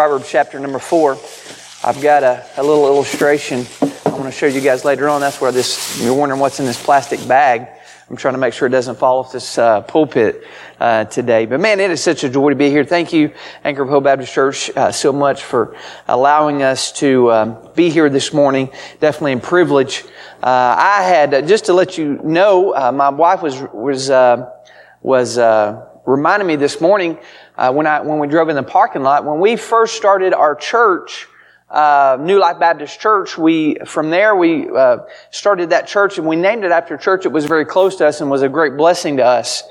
Proverbs chapter number four. I've got a, a little illustration I want to show you guys later on. That's where this, you're wondering what's in this plastic bag. I'm trying to make sure it doesn't fall off this uh, pulpit uh, today. But man, it is such a joy to be here. Thank you, Anchor of Hope Baptist Church, uh, so much for allowing us to um, be here this morning. Definitely a privilege. Uh, I had, uh, just to let you know, uh, my wife was, was, was reminding me this morning uh, when I when we drove in the parking lot when we first started our church. Uh, New Life Baptist Church. We from there we uh, started that church and we named it after a church that was very close to us and was a great blessing to us.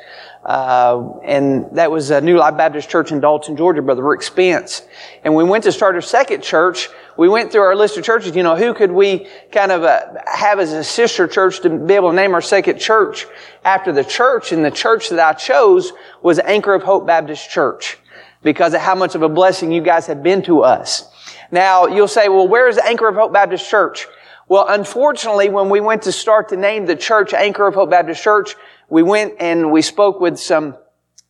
Uh, and that was a New Life Baptist Church in Dalton, Georgia, Brother Rick Spence. And we went to start our second church. We went through our list of churches. You know, who could we kind of uh, have as a sister church to be able to name our second church after the church? And the church that I chose was Anchor of Hope Baptist Church because of how much of a blessing you guys have been to us. Now, you'll say, well, where is Anchor of Hope Baptist Church? Well, unfortunately, when we went to start to name the church Anchor of Hope Baptist Church, we went and we spoke with some,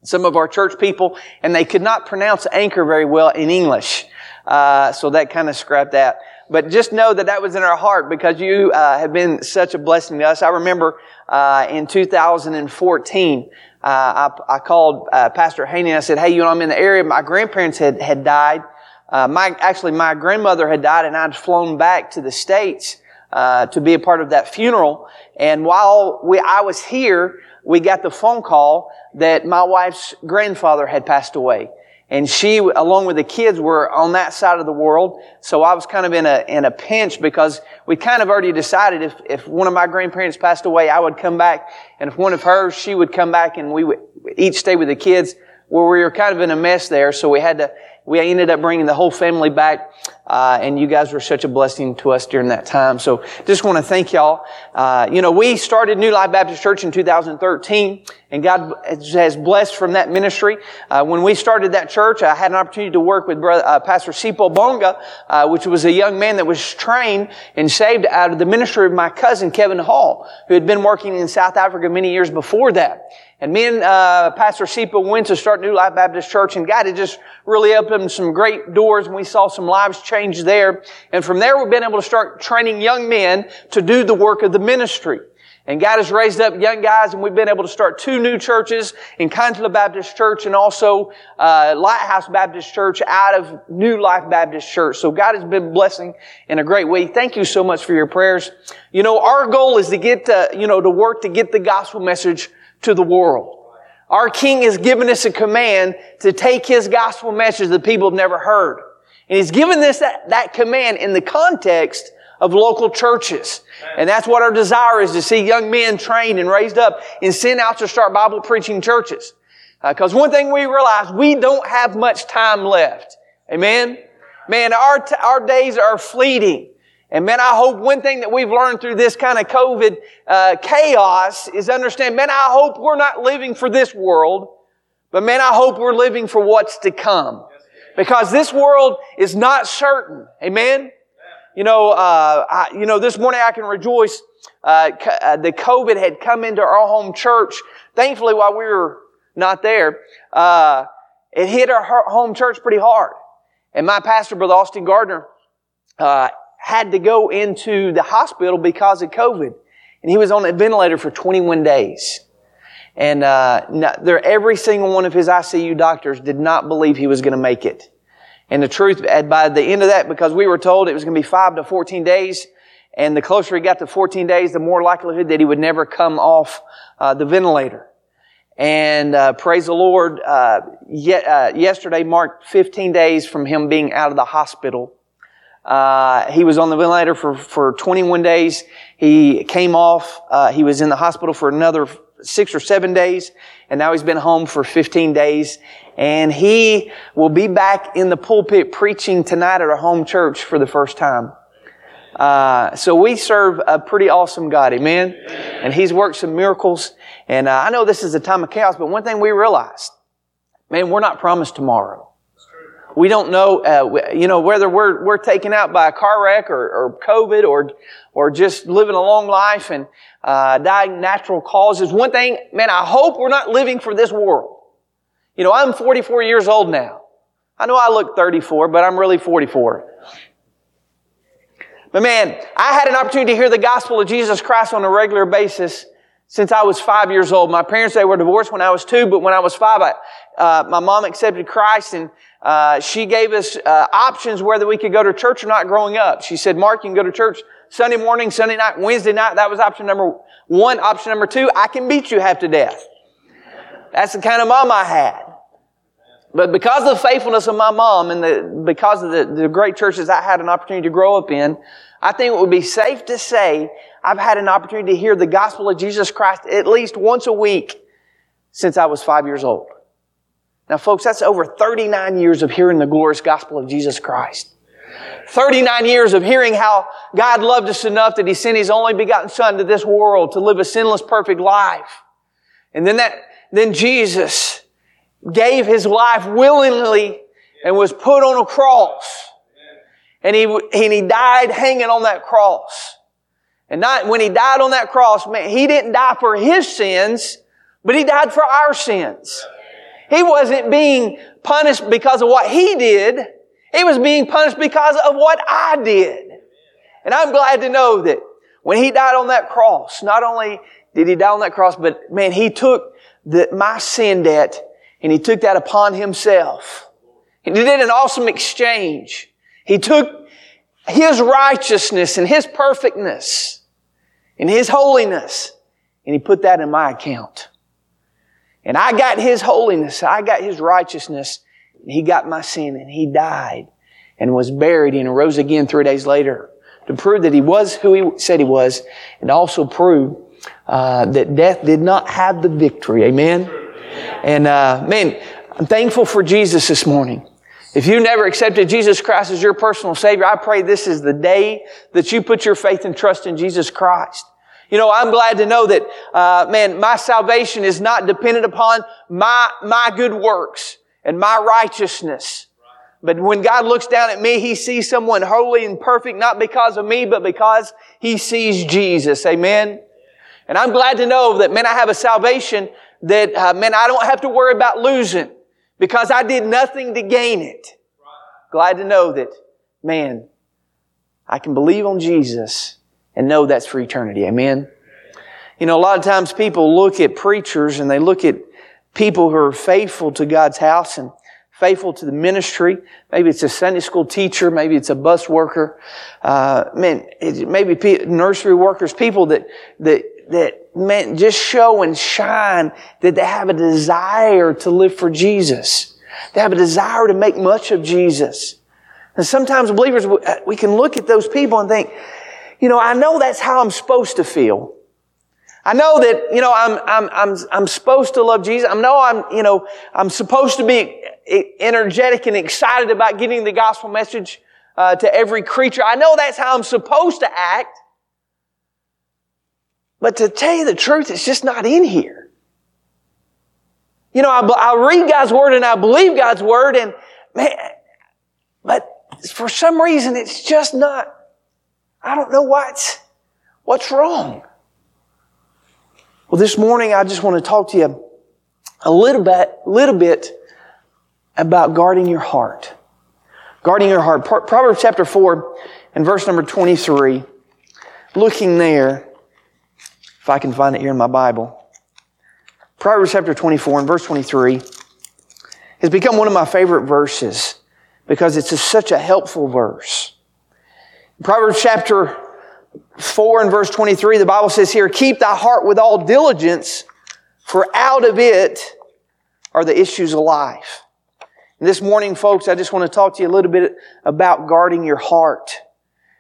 some of our church people and they could not pronounce anchor very well in English. Uh, so that kind of scrapped that. But just know that that was in our heart because you uh, have been such a blessing to us. I remember uh, in 2014, uh, I, I, called uh, Pastor Haney and I said, "Hey, you know, I'm in the area. My grandparents had had died. Uh, my actually, my grandmother had died, and I'd flown back to the states to be a part of that funeral. And while we, I was here, we got the phone call that my wife's grandfather had passed away. And she, along with the kids, were on that side of the world. So I was kind of in a, in a pinch because we kind of already decided if, if one of my grandparents passed away, I would come back. And if one of hers, she would come back and we would each stay with the kids. Where we were kind of in a mess there. So we had to, we ended up bringing the whole family back. Uh, and you guys were such a blessing to us during that time. So just want to thank y'all. Uh, you know, we started New Life Baptist Church in 2013, and God has blessed from that ministry. Uh, when we started that church, I had an opportunity to work with brother, uh, Pastor Sipo Bonga, uh, which was a young man that was trained and saved out of the ministry of my cousin Kevin Hall, who had been working in South Africa many years before that. And me and uh, Pastor Sipa went to start New Life Baptist Church, and God had just really opened some great doors, and we saw some lives change there. And from there, we've been able to start training young men to do the work of the ministry. And God has raised up young guys, and we've been able to start two new churches in Kansala Baptist Church and also uh, Lighthouse Baptist Church out of New Life Baptist Church. So God has been blessing in a great way. Thank you so much for your prayers. You know, our goal is to get, to, you know, to work to get the gospel message to the world. Our King has given us a command to take His gospel message that people have never heard. And He's given this, that, that command in the context of local churches. And that's what our desire is to see young men trained and raised up and sent out to start Bible preaching churches. Because uh, one thing we realize, we don't have much time left. Amen? Man, our, t- our days are fleeting. And man, I hope one thing that we've learned through this kind of COVID uh, chaos is understand, man, I hope we're not living for this world, but man, I hope we're living for what's to come. Because this world is not certain. Amen? You know, uh, I, you know, this morning I can rejoice. Uh, uh, the COVID had come into our home church. Thankfully, while we were not there, uh, it hit our home church pretty hard. And my pastor, Brother Austin Gardner, uh, had to go into the hospital because of COVID. And he was on a ventilator for 21 days. And uh, there, every single one of his ICU doctors did not believe he was going to make it. And the truth, by the end of that, because we were told it was going to be five to 14 days, and the closer he got to 14 days, the more likelihood that he would never come off uh, the ventilator. And uh, praise the Lord, uh, yet, uh, yesterday marked 15 days from him being out of the hospital. Uh, he was on the ventilator for, for 21 days. He came off. Uh, he was in the hospital for another six or seven days, and now he's been home for 15 days. And he will be back in the pulpit preaching tonight at our home church for the first time. Uh, so we serve a pretty awesome God, amen? And He's worked some miracles. And uh, I know this is a time of chaos, but one thing we realized, man, we're not promised tomorrow. We don't know, uh, you know, whether we're, we're taken out by a car wreck or, or COVID or, or just living a long life and, uh, dying natural causes. One thing, man, I hope we're not living for this world. You know, I'm 44 years old now. I know I look 34, but I'm really 44. But man, I had an opportunity to hear the gospel of Jesus Christ on a regular basis since I was five years old. My parents, they were divorced when I was two, but when I was five, I, uh, my mom accepted Christ and uh, she gave us uh, options whether we could go to church or not growing up. She said, Mark, you can go to church Sunday morning, Sunday night, Wednesday night. That was option number one. Option number two, I can beat you half to death. That's the kind of mom I had. But because of the faithfulness of my mom and the, because of the, the great churches I had an opportunity to grow up in, I think it would be safe to say I've had an opportunity to hear the gospel of Jesus Christ at least once a week since I was five years old. Now folks, that's over 39 years of hearing the glorious gospel of Jesus Christ. 39 years of hearing how God loved us enough that He sent His only begotten Son to this world to live a sinless, perfect life. And then that, then Jesus gave His life willingly and was put on a cross. And He, and He died hanging on that cross. And not, when He died on that cross, man, He didn't die for His sins, but He died for our sins. He wasn't being punished because of what He did. He was being punished because of what I did. And I'm glad to know that when he died on that cross, not only did he die on that cross, but man, he took the, my sin debt and he took that upon himself. He did an awesome exchange. He took his righteousness and his perfectness and his holiness and he put that in my account. And I got his holiness. I got his righteousness. He got my sin and he died and was buried and rose again three days later to prove that he was who he said he was and also prove uh, that death did not have the victory. Amen. And uh, man, I'm thankful for Jesus this morning. If you never accepted Jesus Christ as your personal Savior, I pray this is the day that you put your faith and trust in Jesus Christ. You know, I'm glad to know that, uh, man, my salvation is not dependent upon my, my good works and my righteousness. But when God looks down at me, He sees someone holy and perfect, not because of me, but because He sees Jesus. Amen. And I'm glad to know that, man, I have a salvation that, uh, man, I don't have to worry about losing because I did nothing to gain it. Glad to know that, man, I can believe on Jesus and know that's for eternity. Amen. You know, a lot of times people look at preachers and they look at people who are faithful to God's house and faithful to the ministry. Maybe it's a Sunday school teacher. Maybe it's a bus worker. Uh, man, maybe nursery workers, people that, that, that, man, just show and shine that they have a desire to live for Jesus. They have a desire to make much of Jesus. And sometimes believers, we can look at those people and think, you know, I know that's how I'm supposed to feel. I know that, you know, I'm, I'm, I'm, I'm supposed to love Jesus. I know I'm, you know, I'm supposed to be energetic and excited about getting the gospel message uh, to every creature. I know that's how I'm supposed to act. But to tell you the truth, it's just not in here. You know, I, I read God's word and I believe God's word and man, but for some reason it's just not, I don't know what's, what's wrong. Well, this morning I just want to talk to you a little bit, little bit about guarding your heart. Guarding your heart. Proverbs chapter 4 and verse number 23. Looking there, if I can find it here in my Bible. Proverbs chapter 24 and verse 23 has become one of my favorite verses because it's a, such a helpful verse. Proverbs chapter 4 and verse 23, the Bible says here, keep thy heart with all diligence, for out of it are the issues of life. And this morning, folks, I just want to talk to you a little bit about guarding your heart.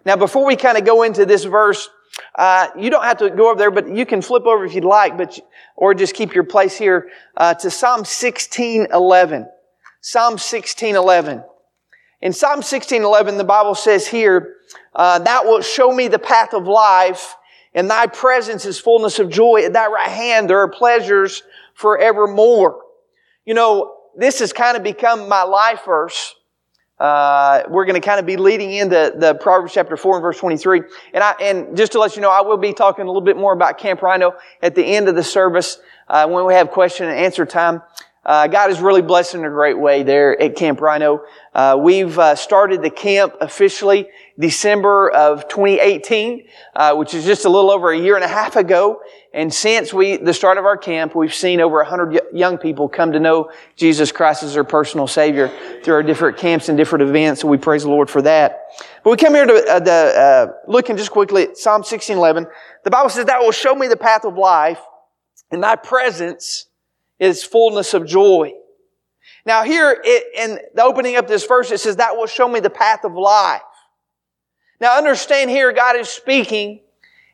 Now, before we kind of go into this verse, uh, you don't have to go over there, but you can flip over if you'd like, but or just keep your place here uh, to Psalm 16:11. Psalm 16:11. In Psalm 16:11, the Bible says here, uh, "Thou wilt show me the path of life, and Thy presence is fullness of joy. At Thy right hand there are pleasures forevermore." You know, this has kind of become my life verse. Uh, we're going to kind of be leading into the Proverbs chapter 4 and verse 23. And I, and just to let you know, I will be talking a little bit more about Camp Rhino at the end of the service, uh, when we have question and answer time. Uh, God is really blessed in a great way there at Camp Rhino. Uh, we've uh, started the camp officially December of 2018, uh, which is just a little over a year and a half ago. And since we the start of our camp, we've seen over 100 young people come to know Jesus Christ as their personal Savior through our different camps and different events. So we praise the Lord for that. But we come here to uh, the, uh, looking just quickly at Psalm 16:11. The Bible says, "That will show me the path of life, in Thy presence." Is fullness of joy. Now here in the opening up this verse, it says, that will show me the path of life. Now understand here, God is speaking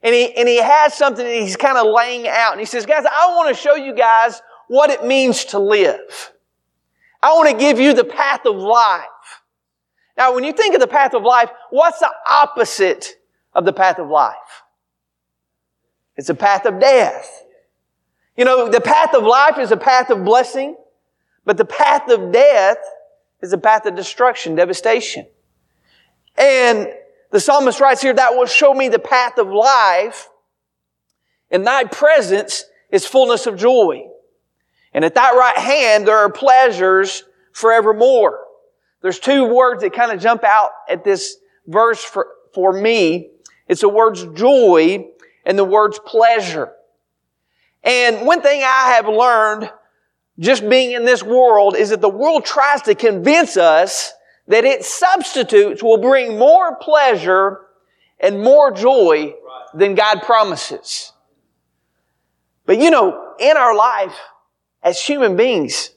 and he, and he has something that he's kind of laying out. And he says, guys, I want to show you guys what it means to live. I want to give you the path of life. Now, when you think of the path of life, what's the opposite of the path of life? It's a path of death. You know, the path of life is a path of blessing, but the path of death is a path of destruction, devastation. And the psalmist writes here, that will show me the path of life. In thy presence is fullness of joy. And at thy right hand there are pleasures forevermore. There's two words that kind of jump out at this verse for, for me. It's the words joy and the words pleasure. And one thing I have learned just being in this world is that the world tries to convince us that its substitutes will bring more pleasure and more joy than God promises. But you know, in our life, as human beings,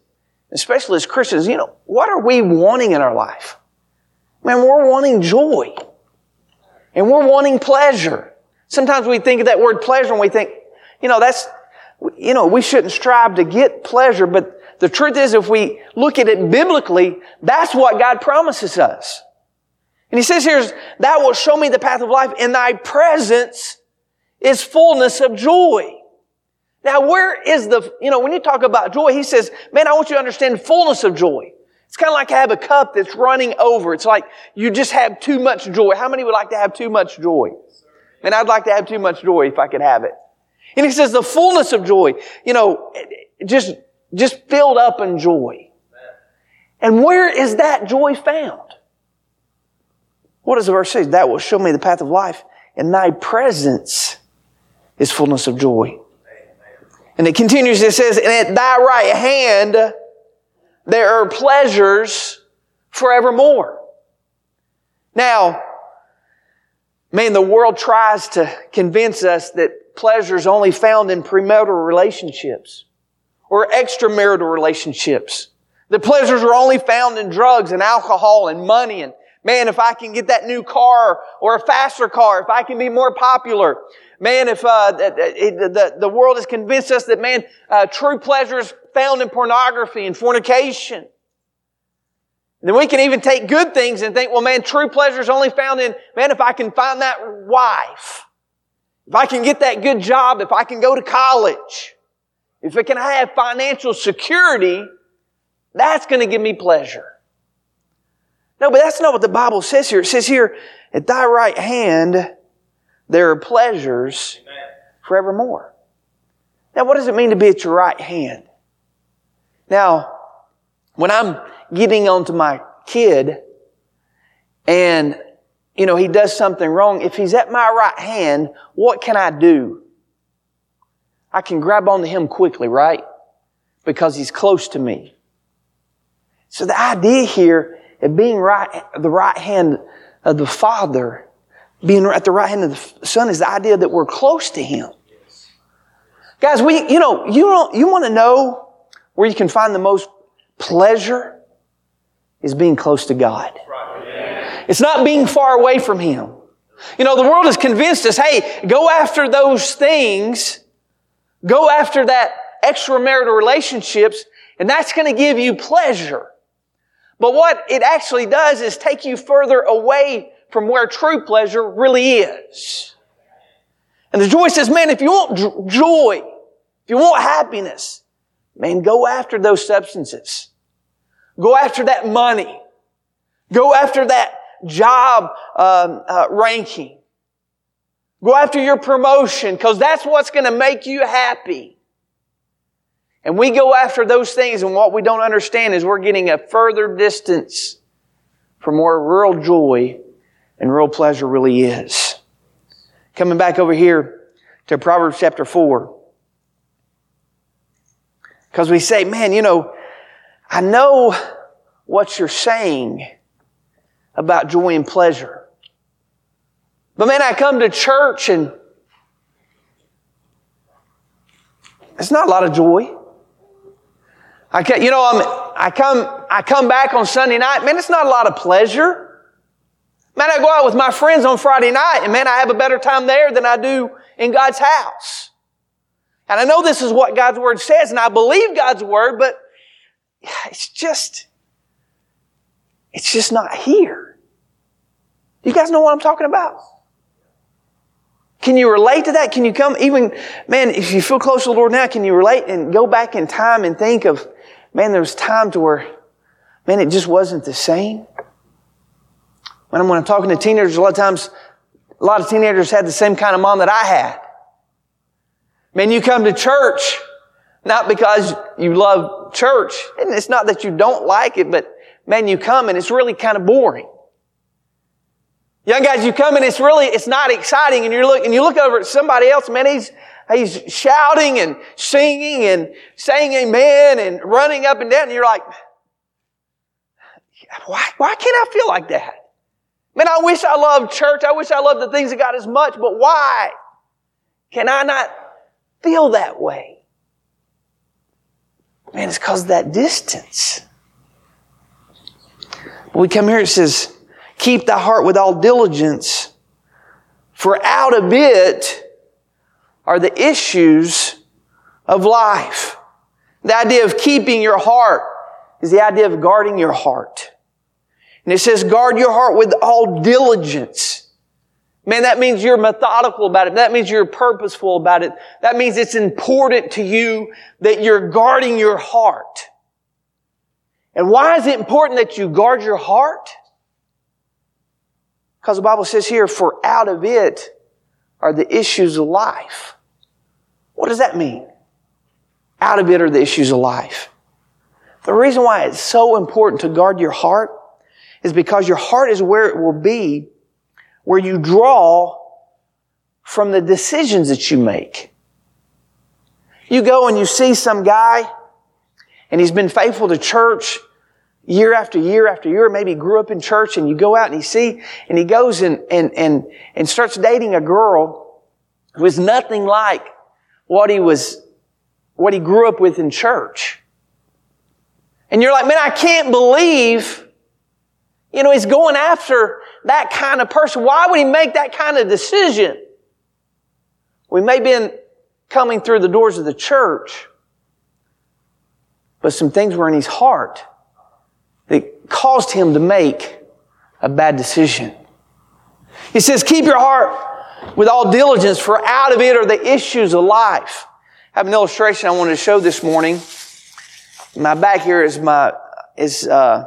especially as Christians, you know, what are we wanting in our life? Man, we're wanting joy. And we're wanting pleasure. Sometimes we think of that word pleasure and we think, you know, that's, you know, we shouldn't strive to get pleasure, but the truth is if we look at it biblically, that's what God promises us. And he says here, that will show me the path of life. In thy presence is fullness of joy. Now, where is the, you know, when you talk about joy, he says, man, I want you to understand fullness of joy. It's kind of like I have a cup that's running over. It's like you just have too much joy. How many would like to have too much joy? And I'd like to have too much joy if I could have it. And he says the fullness of joy, you know, just, just filled up in joy. And where is that joy found? What does the verse say? That will show me the path of life. In thy presence is fullness of joy. And it continues, it says, and at thy right hand there are pleasures forevermore. Now, man, the world tries to convince us that pleasures only found in premarital relationships or extramarital relationships. The pleasures are only found in drugs and alcohol and money and man, if I can get that new car or a faster car, if I can be more popular, man, if uh, the, the, the world has convinced us that man, uh, true pleasure is found in pornography and fornication. Then we can even take good things and think, well, man, true pleasure is only found in, man, if I can find that wife. If I can get that good job, if I can go to college, if I can have financial security, that's going to give me pleasure. No, but that's not what the Bible says here. It says here, at thy right hand, there are pleasures forevermore. Now, what does it mean to be at your right hand? Now, when I'm getting onto my kid and you know, he does something wrong, if he's at my right hand, what can I do? I can grab onto him quickly, right? Because he's close to me. So the idea here of being right, the right hand of the Father, being at the right hand of the Son is the idea that we're close to Him. Guys, we, you know, you don't, you want to know where you can find the most pleasure is being close to God. It's not being far away from Him. You know, the world has convinced us, hey, go after those things. Go after that extramarital relationships, and that's going to give you pleasure. But what it actually does is take you further away from where true pleasure really is. And the joy says, man, if you want joy, if you want happiness, man, go after those substances. Go after that money. Go after that job um, uh, ranking. Go after your promotion because that's what's going to make you happy. And we go after those things and what we don't understand is we're getting a further distance from where real joy and real pleasure really is. Coming back over here to Proverbs chapter 4. Because we say, man, you know, I know what you're saying about joy and pleasure. But man, I come to church and it's not a lot of joy. I can't, you know, I'm, I come, I come back on Sunday night. Man, it's not a lot of pleasure. Man, I go out with my friends on Friday night and man, I have a better time there than I do in God's house. And I know this is what God's Word says and I believe God's Word, but it's just, it's just not here. You guys know what I'm talking about? Can you relate to that? Can you come even, man, if you feel close to the Lord now, can you relate and go back in time and think of, man, there was times where, man, it just wasn't the same? When I'm, when I'm talking to teenagers, a lot of times, a lot of teenagers had the same kind of mom that I had. Man, you come to church, not because you love church, and it's not that you don't like it, but man, you come and it's really kind of boring. Young guys, you come and it's really, it's not exciting and you look, and you look over at somebody else, man, he's, he's shouting and singing and saying amen and running up and down and you're like, why, why can't I feel like that? Man, I wish I loved church. I wish I loved the things of God as much, but why can I not feel that way? Man, it's because of that distance. We come here, it says, keep thy heart with all diligence, for out of it are the issues of life. The idea of keeping your heart is the idea of guarding your heart. And it says, guard your heart with all diligence. Man, that means you're methodical about it. That means you're purposeful about it. That means it's important to you that you're guarding your heart. And why is it important that you guard your heart? Because the Bible says here, for out of it are the issues of life. What does that mean? Out of it are the issues of life. The reason why it's so important to guard your heart is because your heart is where it will be, where you draw from the decisions that you make. You go and you see some guy, and he's been faithful to church year after year after year, maybe grew up in church, and you go out and you see, and he goes and, and, and, and starts dating a girl who is nothing like what he was, what he grew up with in church. And you're like, man, I can't believe you know, he's going after that kind of person. Why would he make that kind of decision? We may be coming through the doors of the church, but some things were in his heart that caused him to make a bad decision. He says, keep your heart with all diligence, for out of it are the issues of life. I have an illustration I wanted to show this morning. My back here is my, is, uh,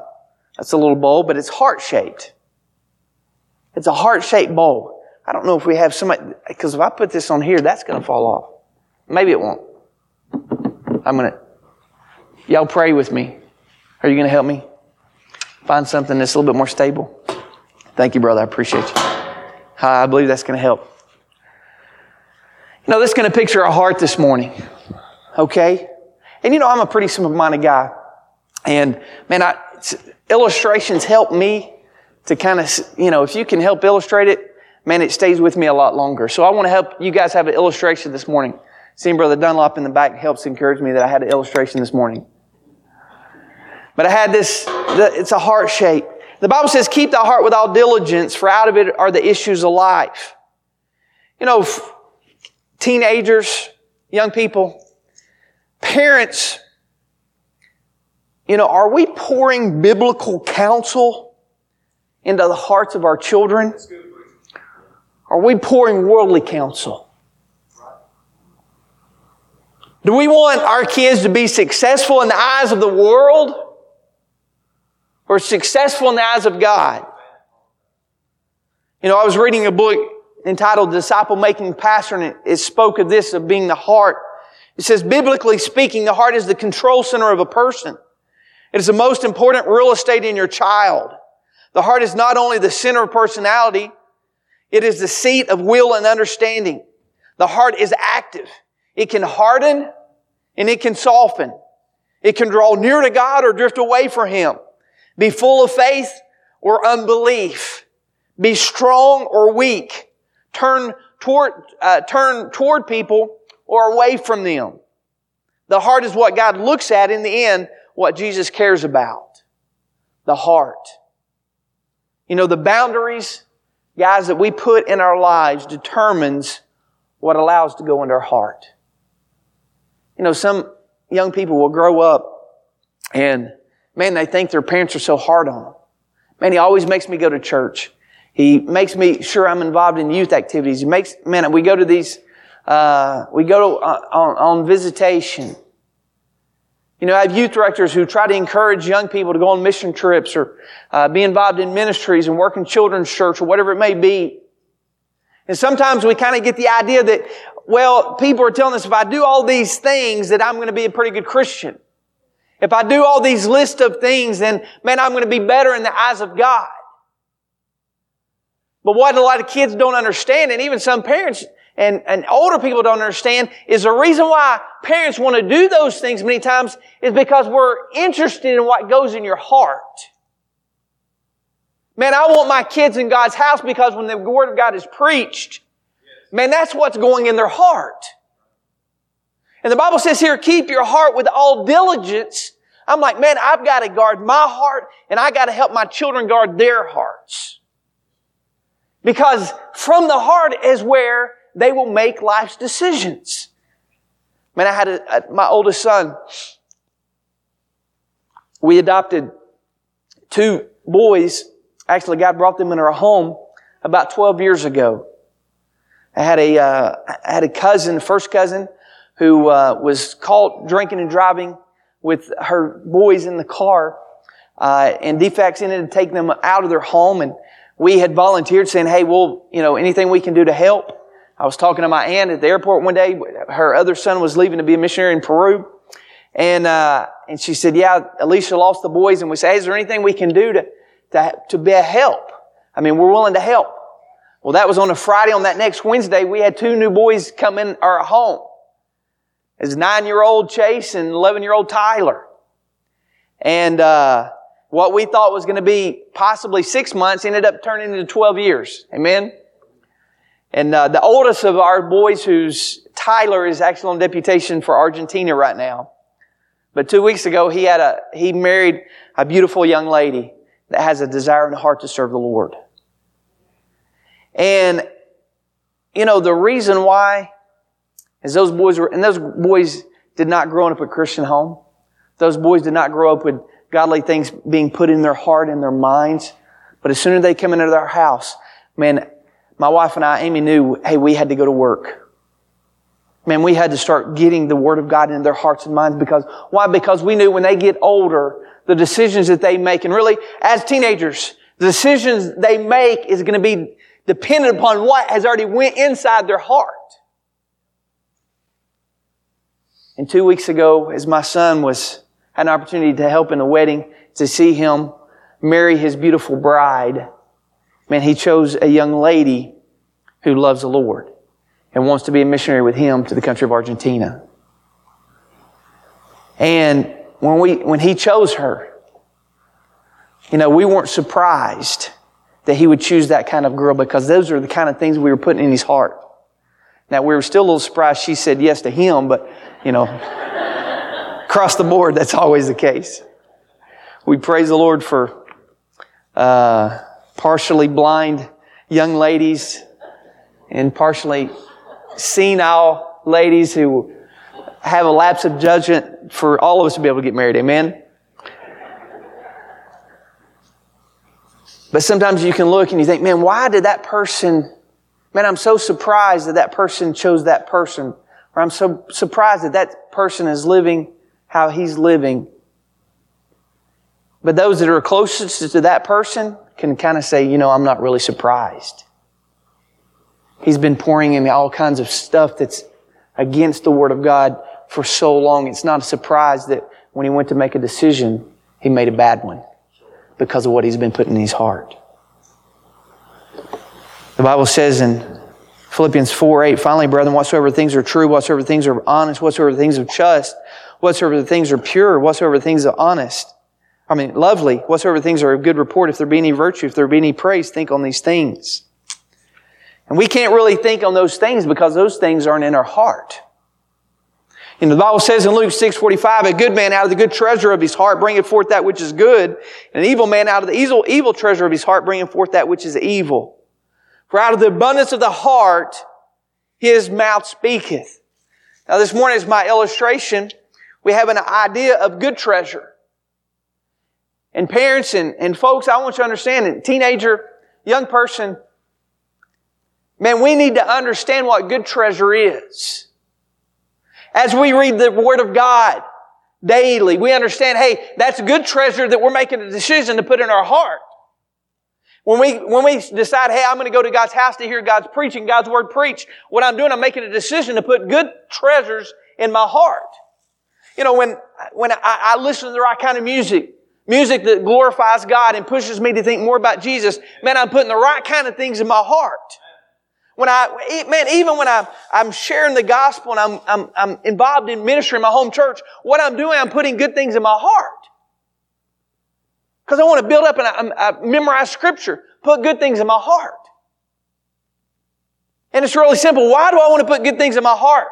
that's a little bowl, but it's heart shaped. It's a heart shaped bowl. I don't know if we have somebody, because if I put this on here, that's going to fall off. Maybe it won't. I'm going to, y'all pray with me. Are you going to help me find something that's a little bit more stable? Thank you, brother. I appreciate you. I believe that's going to help. You know, this is going to picture a heart this morning. Okay? And you know, I'm a pretty simple minded guy. And man, I, illustrations help me to kind of, you know, if you can help illustrate it, man, it stays with me a lot longer. So I want to help you guys have an illustration this morning. Seeing Brother Dunlop in the back helps encourage me that I had an illustration this morning. But I had this, it's a heart shape. The Bible says, keep the heart with all diligence, for out of it are the issues of life. You know, teenagers, young people, parents you know, are we pouring biblical counsel into the hearts of our children? Are we pouring worldly counsel? Do we want our kids to be successful in the eyes of the world or successful in the eyes of God? You know, I was reading a book entitled Disciple Making Pastor and it, it spoke of this, of being the heart It says, biblically speaking, the heart is the control center of a person. It is the most important real estate in your child. The heart is not only the center of personality, it is the seat of will and understanding. The heart is active. It can harden and it can soften. It can draw near to God or drift away from Him. Be full of faith or unbelief. Be strong or weak. Turn toward, uh, turn toward people or away from them. The heart is what God looks at in the end, what Jesus cares about. The heart. You know, the boundaries, guys, that we put in our lives determines what allows to go into our heart. You know, some young people will grow up and man, they think their parents are so hard on them. Man, he always makes me go to church. He makes me sure I'm involved in youth activities. He makes, man, we go to these, uh, we go to, uh, on, on visitation. You know, I have youth directors who try to encourage young people to go on mission trips or uh, be involved in ministries and work in children's church or whatever it may be. And sometimes we kind of get the idea that, well, people are telling us if I do all these things that I'm going to be a pretty good Christian. If I do all these list of things, then man, I'm going to be better in the eyes of God. But what a lot of kids don't understand, and even some parents and, and older people don't understand, is the reason why parents want to do those things many times is because we're interested in what goes in your heart. Man, I want my kids in God's house because when the Word of God is preached, man, that's what's going in their heart. And the Bible says here, keep your heart with all diligence. I'm like, man, I've got to guard my heart and I got to help my children guard their hearts. Because from the heart is where they will make life's decisions. Man, I had a, a, my oldest son. We adopted two boys. Actually, God brought them into our home about 12 years ago. I had a, uh, I had a cousin, first cousin, who uh, was caught drinking and driving with her boys in the car. Uh, and DFACS ended up taking them out of their home and we had volunteered saying, hey, well, you know, anything we can do to help. I was talking to my aunt at the airport one day. Her other son was leaving to be a missionary in Peru. And, uh, and she said, yeah, Alicia lost the boys. And we said, hey, is there anything we can do to, to, to be a help? I mean, we're willing to help. Well, that was on a Friday. On that next Wednesday, we had two new boys come in our home. It's nine-year-old Chase and 11-year-old Tyler. And, uh, what we thought was going to be possibly six months ended up turning into 12 years. Amen? And uh, the oldest of our boys, who's Tyler, is actually on deputation for Argentina right now. But two weeks ago, he had a he married a beautiful young lady that has a desire the heart to serve the Lord. And you know the reason why is those boys were and those boys did not grow up in a Christian home. Those boys did not grow up with godly things being put in their heart and their minds. But as soon as they come into their house, man, my wife and I, Amy knew, hey, we had to go to work. Man, we had to start getting the Word of God into their hearts and minds because, why? Because we knew when they get older, the decisions that they make, and really, as teenagers, the decisions they make is going to be dependent upon what has already went inside their heart. And two weeks ago, as my son was had an opportunity to help in the wedding, to see him marry his beautiful bride. Man, he chose a young lady who loves the Lord and wants to be a missionary with him to the country of Argentina. And when we, when he chose her, you know, we weren't surprised that he would choose that kind of girl because those are the kind of things we were putting in his heart. Now, we were still a little surprised she said yes to him, but, you know, across the board, that's always the case. We praise the Lord for uh, partially blind young ladies and partially senile ladies who have a lapse of judgment for all of us to be able to get married. Amen? But sometimes you can look and you think, man, why did that person, man, I'm so surprised that that person chose that person. Or I'm so surprised that that person is living how he's living. But those that are closest to that person can kind of say, you know, I'm not really surprised. He's been pouring in all kinds of stuff that's against the Word of God for so long, it's not a surprise that when he went to make a decision, he made a bad one because of what he's been putting in his heart. The Bible says in Philippians 4 8, finally, brethren, whatsoever things are true, whatsoever things are honest, whatsoever things are just, whatsoever things are pure, whatsoever things are honest, I mean, lovely, whatsoever things are of good report, if there be any virtue, if there be any praise, think on these things. And we can't really think on those things because those things aren't in our heart. And the Bible says in Luke 6 45, a good man out of the good treasure of his heart bringeth forth that which is good, and an evil man out of the evil, evil treasure of his heart bringeth forth that which is evil. For out of the abundance of the heart, his mouth speaketh. Now this morning is my illustration. We have an idea of good treasure. And parents and, and folks, I want you to understand it. teenager, young person, man, we need to understand what good treasure is. As we read the Word of God daily, we understand, hey, that's good treasure that we're making a decision to put in our heart. When we, when we decide, hey, I'm going to go to God's house to hear God's preaching, God's Word preach, what I'm doing, I'm making a decision to put good treasures in my heart. You know, when, when I, I listen to the right kind of music, music that glorifies God and pushes me to think more about Jesus, man, I'm putting the right kind of things in my heart. When I, man, even when I, I'm sharing the gospel and I'm, I'm, I'm involved in ministry in my home church, what I'm doing, I'm putting good things in my heart. Because I want to build up and I, I memorize scripture, put good things in my heart. And it's really simple. Why do I want to put good things in my heart?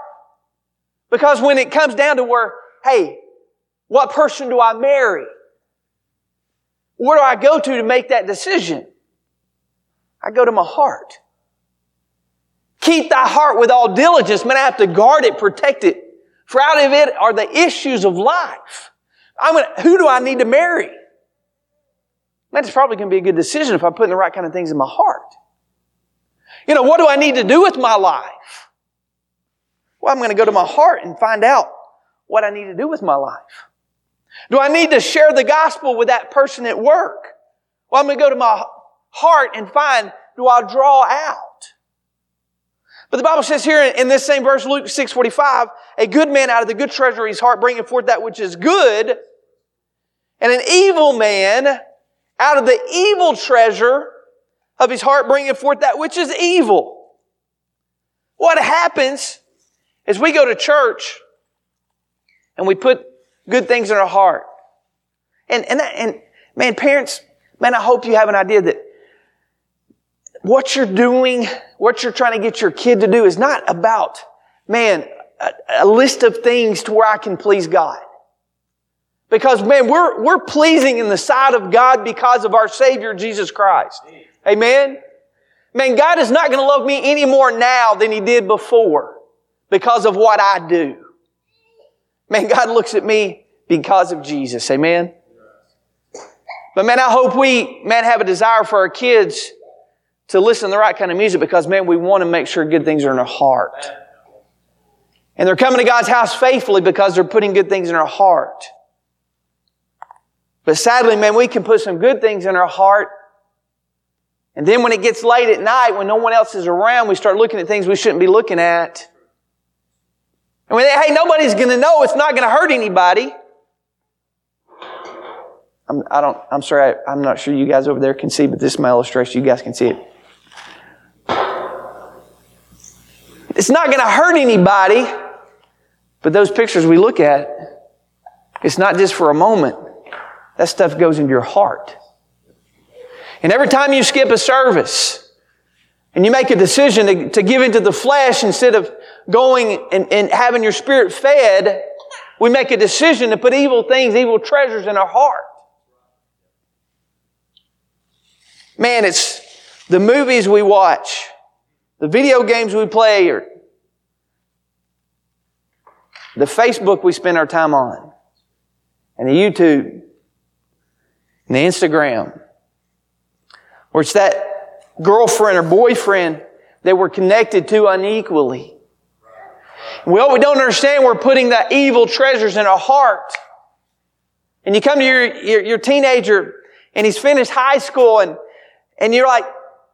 Because when it comes down to where, hey, what person do I marry? Where do I go to to make that decision? I go to my heart. Keep thy heart with all diligence. Man, I have to guard it, protect it. For out of it are the issues of life. I'm gonna, who do I need to marry? It's probably going to be a good decision if I'm putting the right kind of things in my heart. You know, what do I need to do with my life? Well, I'm going to go to my heart and find out what I need to do with my life. Do I need to share the gospel with that person at work? Well, I'm going to go to my heart and find, do I draw out? But the Bible says here in this same verse, Luke 6 45, a good man out of the good his heart bringing forth that which is good, and an evil man out of the evil treasure of his heart bringing forth that which is evil. What happens is we go to church and we put good things in our heart. And, and, and man, parents, man, I hope you have an idea that what you're doing, what you're trying to get your kid to do is not about, man, a, a list of things to where I can please God. Because man, we're, we're pleasing in the sight of God because of our Savior, Jesus Christ. Amen? Man, God is not going to love me any more now than He did before because of what I do. Man, God looks at me because of Jesus. Amen? But man, I hope we, man, have a desire for our kids to listen to the right kind of music because, man, we want to make sure good things are in our heart. And they're coming to God's house faithfully because they're putting good things in our heart. But sadly, man, we can put some good things in our heart. And then when it gets late at night, when no one else is around, we start looking at things we shouldn't be looking at. And we think, hey, nobody's going to know. It's not going to hurt anybody. I'm, I don't, I'm sorry, I, I'm not sure you guys over there can see, but this is my illustration. You guys can see it. It's not going to hurt anybody, but those pictures we look at, it's not just for a moment. That stuff goes into your heart. And every time you skip a service and you make a decision to, to give into the flesh instead of going and, and having your spirit fed, we make a decision to put evil things, evil treasures in our heart. Man, it's the movies we watch the video games we play or the Facebook we spend our time on and the YouTube and the Instagram where it's that girlfriend or boyfriend that we're connected to unequally. Well, we don't understand we're putting the evil treasures in our heart. And you come to your, your, your teenager and he's finished high school and, and you're like,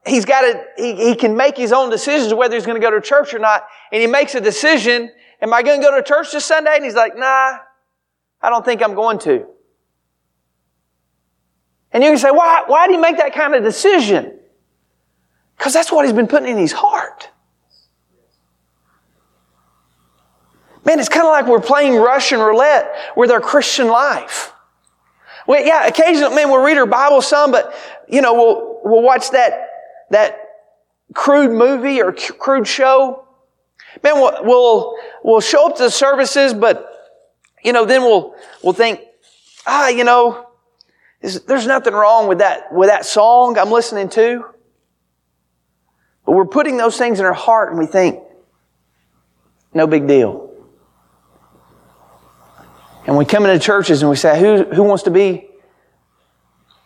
he's got to, he, he can make his own decisions whether he's going to go to church or not. And he makes a decision Am I going to go to church this Sunday? And he's like, Nah, I don't think I'm going to. And you can say, Why, why do you make that kind of decision? Because that's what he's been putting in his heart. Man, it's kind of like we're playing Russian roulette with our Christian life. Well, yeah, occasionally, man, we'll read our Bible some, but, you know, we'll, we'll watch that, that crude movie or crude show. Man, we'll, we'll, we'll show up to the services, but, you know, then we'll, we'll think, ah, you know, there's nothing wrong with that, with that song I'm listening to. But we're putting those things in our heart and we think, no big deal. And we come into churches and we say, who, who wants to be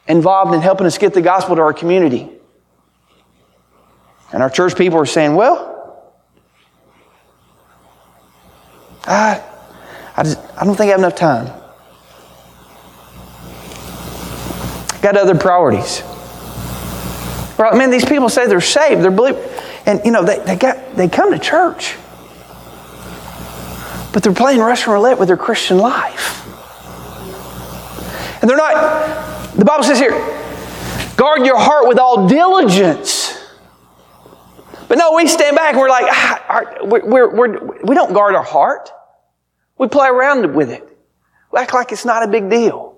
involved in helping us get the gospel to our community? And our church people are saying, well, I, I, just, I don't think I have enough time. Got other priorities. Right? Man, these people say they're saved, they're believers, and you know they, they got they come to church, but they're playing Russian roulette with their Christian life, and they're not. The Bible says here, guard your heart with all diligence. But no, we stand back and we're like, ah, our, we're, we're, we don't guard our heart. We play around with it. We act like it's not a big deal.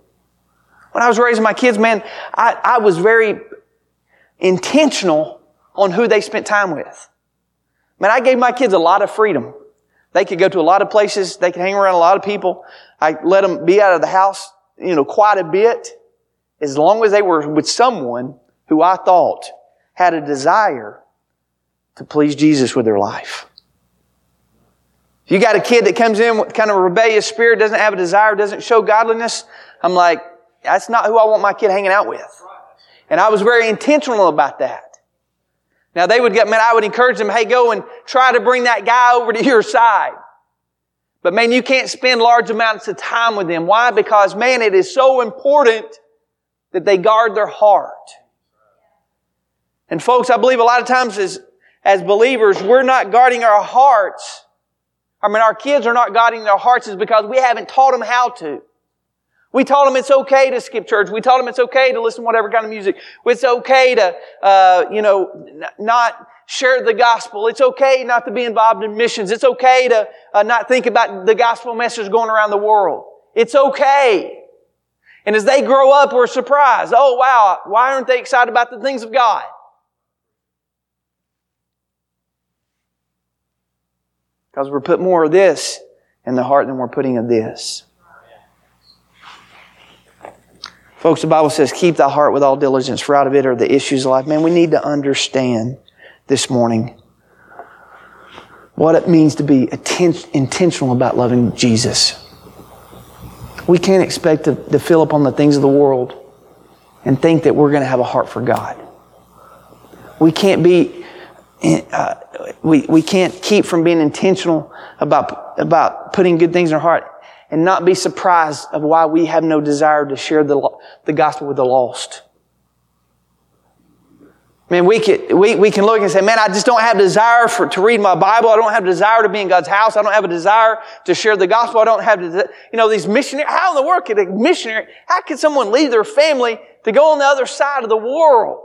When I was raising my kids, man, I, I was very intentional on who they spent time with. Man, I gave my kids a lot of freedom. They could go to a lot of places. They could hang around a lot of people. I let them be out of the house, you know, quite a bit as long as they were with someone who I thought had a desire to please Jesus with their life. If you got a kid that comes in with kind of a rebellious spirit, doesn't have a desire, doesn't show godliness, I'm like, that's not who I want my kid hanging out with. And I was very intentional about that. Now they would get, man, I would encourage them, hey, go and try to bring that guy over to your side. But man, you can't spend large amounts of time with them. Why? Because man, it is so important that they guard their heart. And folks, I believe a lot of times as as believers, we're not guarding our hearts. I mean, our kids are not guarding their hearts is because we haven't taught them how to. We taught them it's okay to skip church. We taught them it's okay to listen to whatever kind of music. It's okay to, uh, you know, n- not share the gospel. It's okay not to be involved in missions. It's okay to uh, not think about the gospel message going around the world. It's okay. And as they grow up, we're surprised. Oh, wow, why aren't they excited about the things of God? Because we're putting more of this in the heart than we're putting of this. Folks, the Bible says, keep thy heart with all diligence, for out of it are the issues of life. Man, we need to understand this morning what it means to be intentional about loving Jesus. We can't expect to, to fill up on the things of the world and think that we're going to have a heart for God. We can't be uh, we, we can't keep from being intentional about, about putting good things in our heart and not be surprised of why we have no desire to share the, the gospel with the lost. Man, we can, we, we can look and say, man, I just don't have desire for, to read my Bible. I don't have desire to be in God's house. I don't have a desire to share the gospel. I don't have, to, you know, these missionaries. How in the world could a missionary, how could someone leave their family to go on the other side of the world?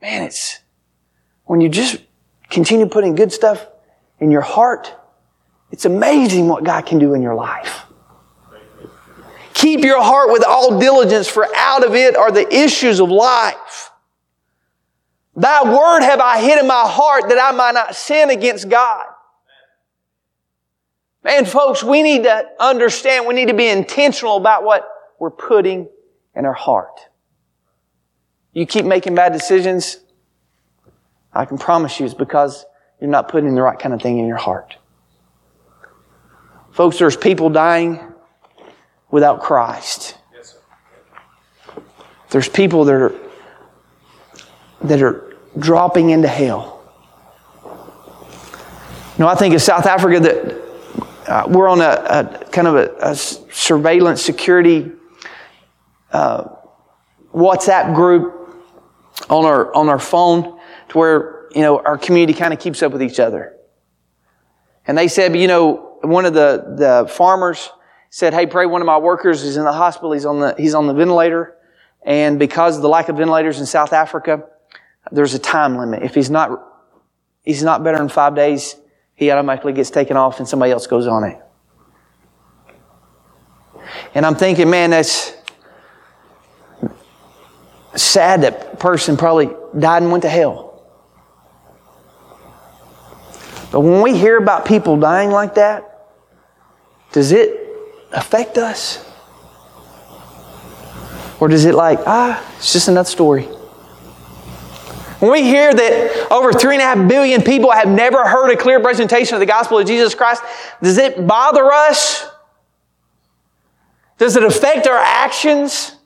Man, it's, when you just continue putting good stuff in your heart, it's amazing what God can do in your life. Keep your heart with all diligence, for out of it are the issues of life. Thy word have I hid in my heart that I might not sin against God. Man, folks, we need to understand, we need to be intentional about what we're putting in our heart. You keep making bad decisions, I can promise you it's because you're not putting the right kind of thing in your heart. Folks, there's people dying without Christ. There's people that are that are dropping into hell. You know, I think of South Africa that uh, we're on a, a, kind of a, a surveillance security uh, WhatsApp group on our on our phone, to where, you know, our community kind of keeps up with each other. And they said, you know, one of the, the farmers said, hey, pray one of my workers is in the hospital. He's on the, he's on the ventilator. And because of the lack of ventilators in South Africa, there's a time limit. If he's not, he's not better in five days, he automatically gets taken off and somebody else goes on it. And I'm thinking, man, that's sad that person probably died and went to hell. But when we hear about people dying like that, does it affect us? Or does it like, ah, it's just another story? When we hear that over three and a half billion people have never heard a clear presentation of the gospel of Jesus Christ, does it bother us? Does it affect our actions?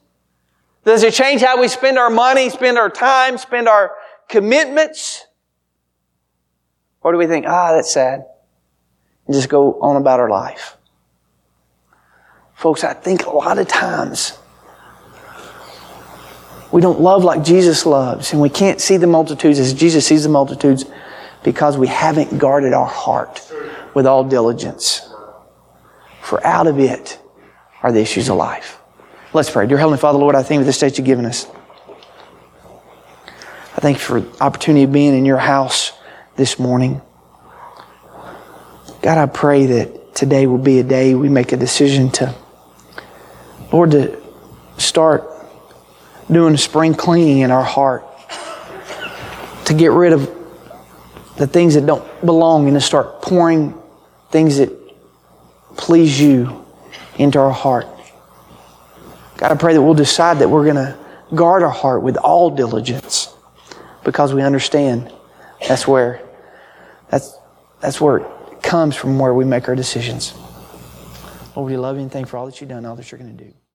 Does it change how we spend our money, spend our time, spend our commitments? Or do we think, ah, that's sad? And just go on about our life. Folks, I think a lot of times we don't love like Jesus loves, and we can't see the multitudes as Jesus sees the multitudes because we haven't guarded our heart with all diligence. For out of it are the issues of life. Let's pray. Dear Heavenly Father, Lord, I thank you for this day you've given us. I thank you for the opportunity of being in your house this morning. God, I pray that today will be a day we make a decision to, Lord, to start doing spring cleaning in our heart, to get rid of the things that don't belong and to start pouring things that please you into our heart. God, I pray that we'll decide that we're going to guard our heart with all diligence because we understand that's where that's that's where it comes from where we make our decisions. Lord, we love you and thank you for all that you've done, all that you're going to do.